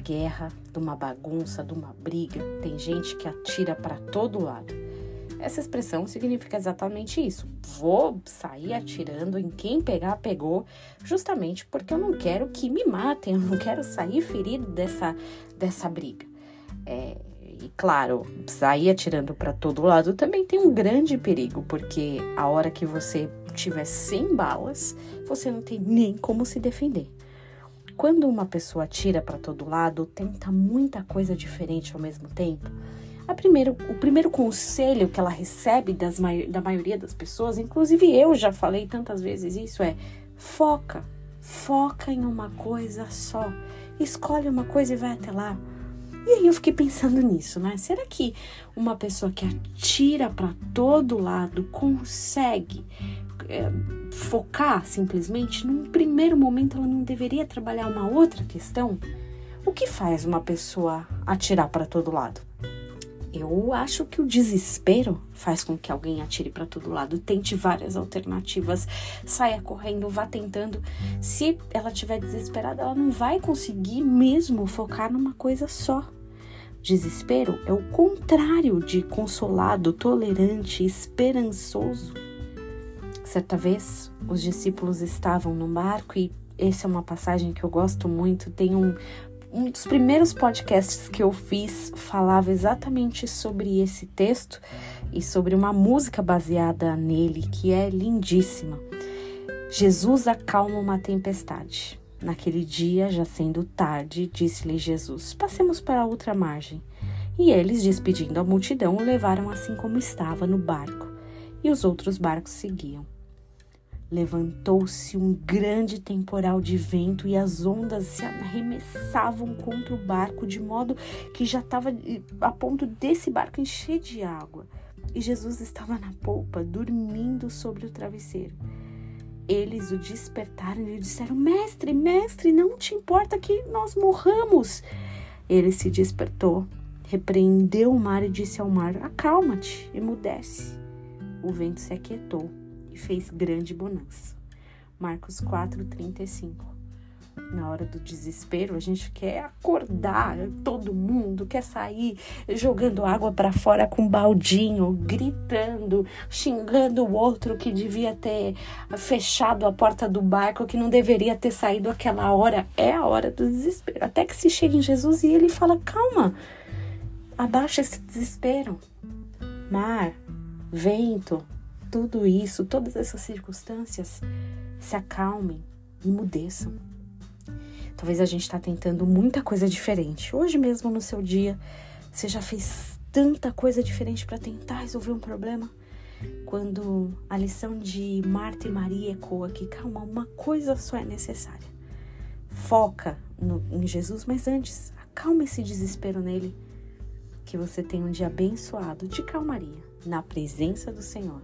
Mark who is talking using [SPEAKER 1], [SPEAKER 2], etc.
[SPEAKER 1] guerra, de uma bagunça, de uma briga, tem gente que atira para todo lado. Essa expressão significa exatamente isso. Vou sair atirando em quem pegar, pegou, justamente porque eu não quero que me matem, eu não quero sair ferido dessa, dessa briga. É, e claro, sair atirando para todo lado também tem um grande perigo, porque a hora que você tiver sem balas, você não tem nem como se defender. Quando uma pessoa atira para todo lado, tenta muita coisa diferente ao mesmo tempo, primeiro, o primeiro conselho que ela recebe das, da maioria das pessoas, inclusive eu já falei tantas vezes isso, é foca, foca em uma coisa só. Escolhe uma coisa e vai até lá. E aí eu fiquei pensando nisso, né? Será que uma pessoa que atira para todo lado consegue é, focar simplesmente? Num primeiro momento ela não deveria trabalhar uma outra questão? O que faz uma pessoa atirar para todo lado? Eu acho que o desespero faz com que alguém atire para todo lado, tente várias alternativas, saia correndo, vá tentando. Se ela estiver desesperada, ela não vai conseguir mesmo focar numa coisa só. Desespero é o contrário de consolado, tolerante, esperançoso. Certa vez, os discípulos estavam num barco e essa é uma passagem que eu gosto muito. Tem um, um dos primeiros podcasts que eu fiz falava exatamente sobre esse texto e sobre uma música baseada nele que é lindíssima. Jesus acalma uma tempestade. Naquele dia, já sendo tarde, disse-lhe Jesus: Passemos para outra margem. E eles, despedindo a multidão, o levaram assim como estava no barco, e os outros barcos seguiam. Levantou-se um grande temporal de vento e as ondas se arremessavam contra o barco, de modo que já estava a ponto desse barco encher de água. E Jesus estava na polpa, dormindo sobre o travesseiro. Eles o despertaram e lhe disseram: Mestre, mestre, não te importa que nós morramos? Ele se despertou, repreendeu o mar e disse ao mar: Acalma-te, emudece. O vento se aquietou e fez grande bonança. Marcos 4:35. Na hora do desespero, a gente quer acordar todo mundo, quer sair jogando água para fora com baldinho, gritando, xingando o outro que devia ter fechado a porta do barco, que não deveria ter saído aquela hora. É a hora do desespero. Até que se chega em Jesus e ele fala: "Calma. Abaixa esse desespero. Mar, vento, tudo isso, todas essas circunstâncias se acalmem e mudeçam. Talvez a gente está tentando muita coisa diferente. Hoje mesmo no seu dia, você já fez tanta coisa diferente para tentar resolver um problema. Quando a lição de Marta e Maria ecoa que calma, uma coisa só é necessária. Foca no, em Jesus, mas antes, acalma esse desespero nele. Que você tenha um dia abençoado de calmaria na presença do Senhor.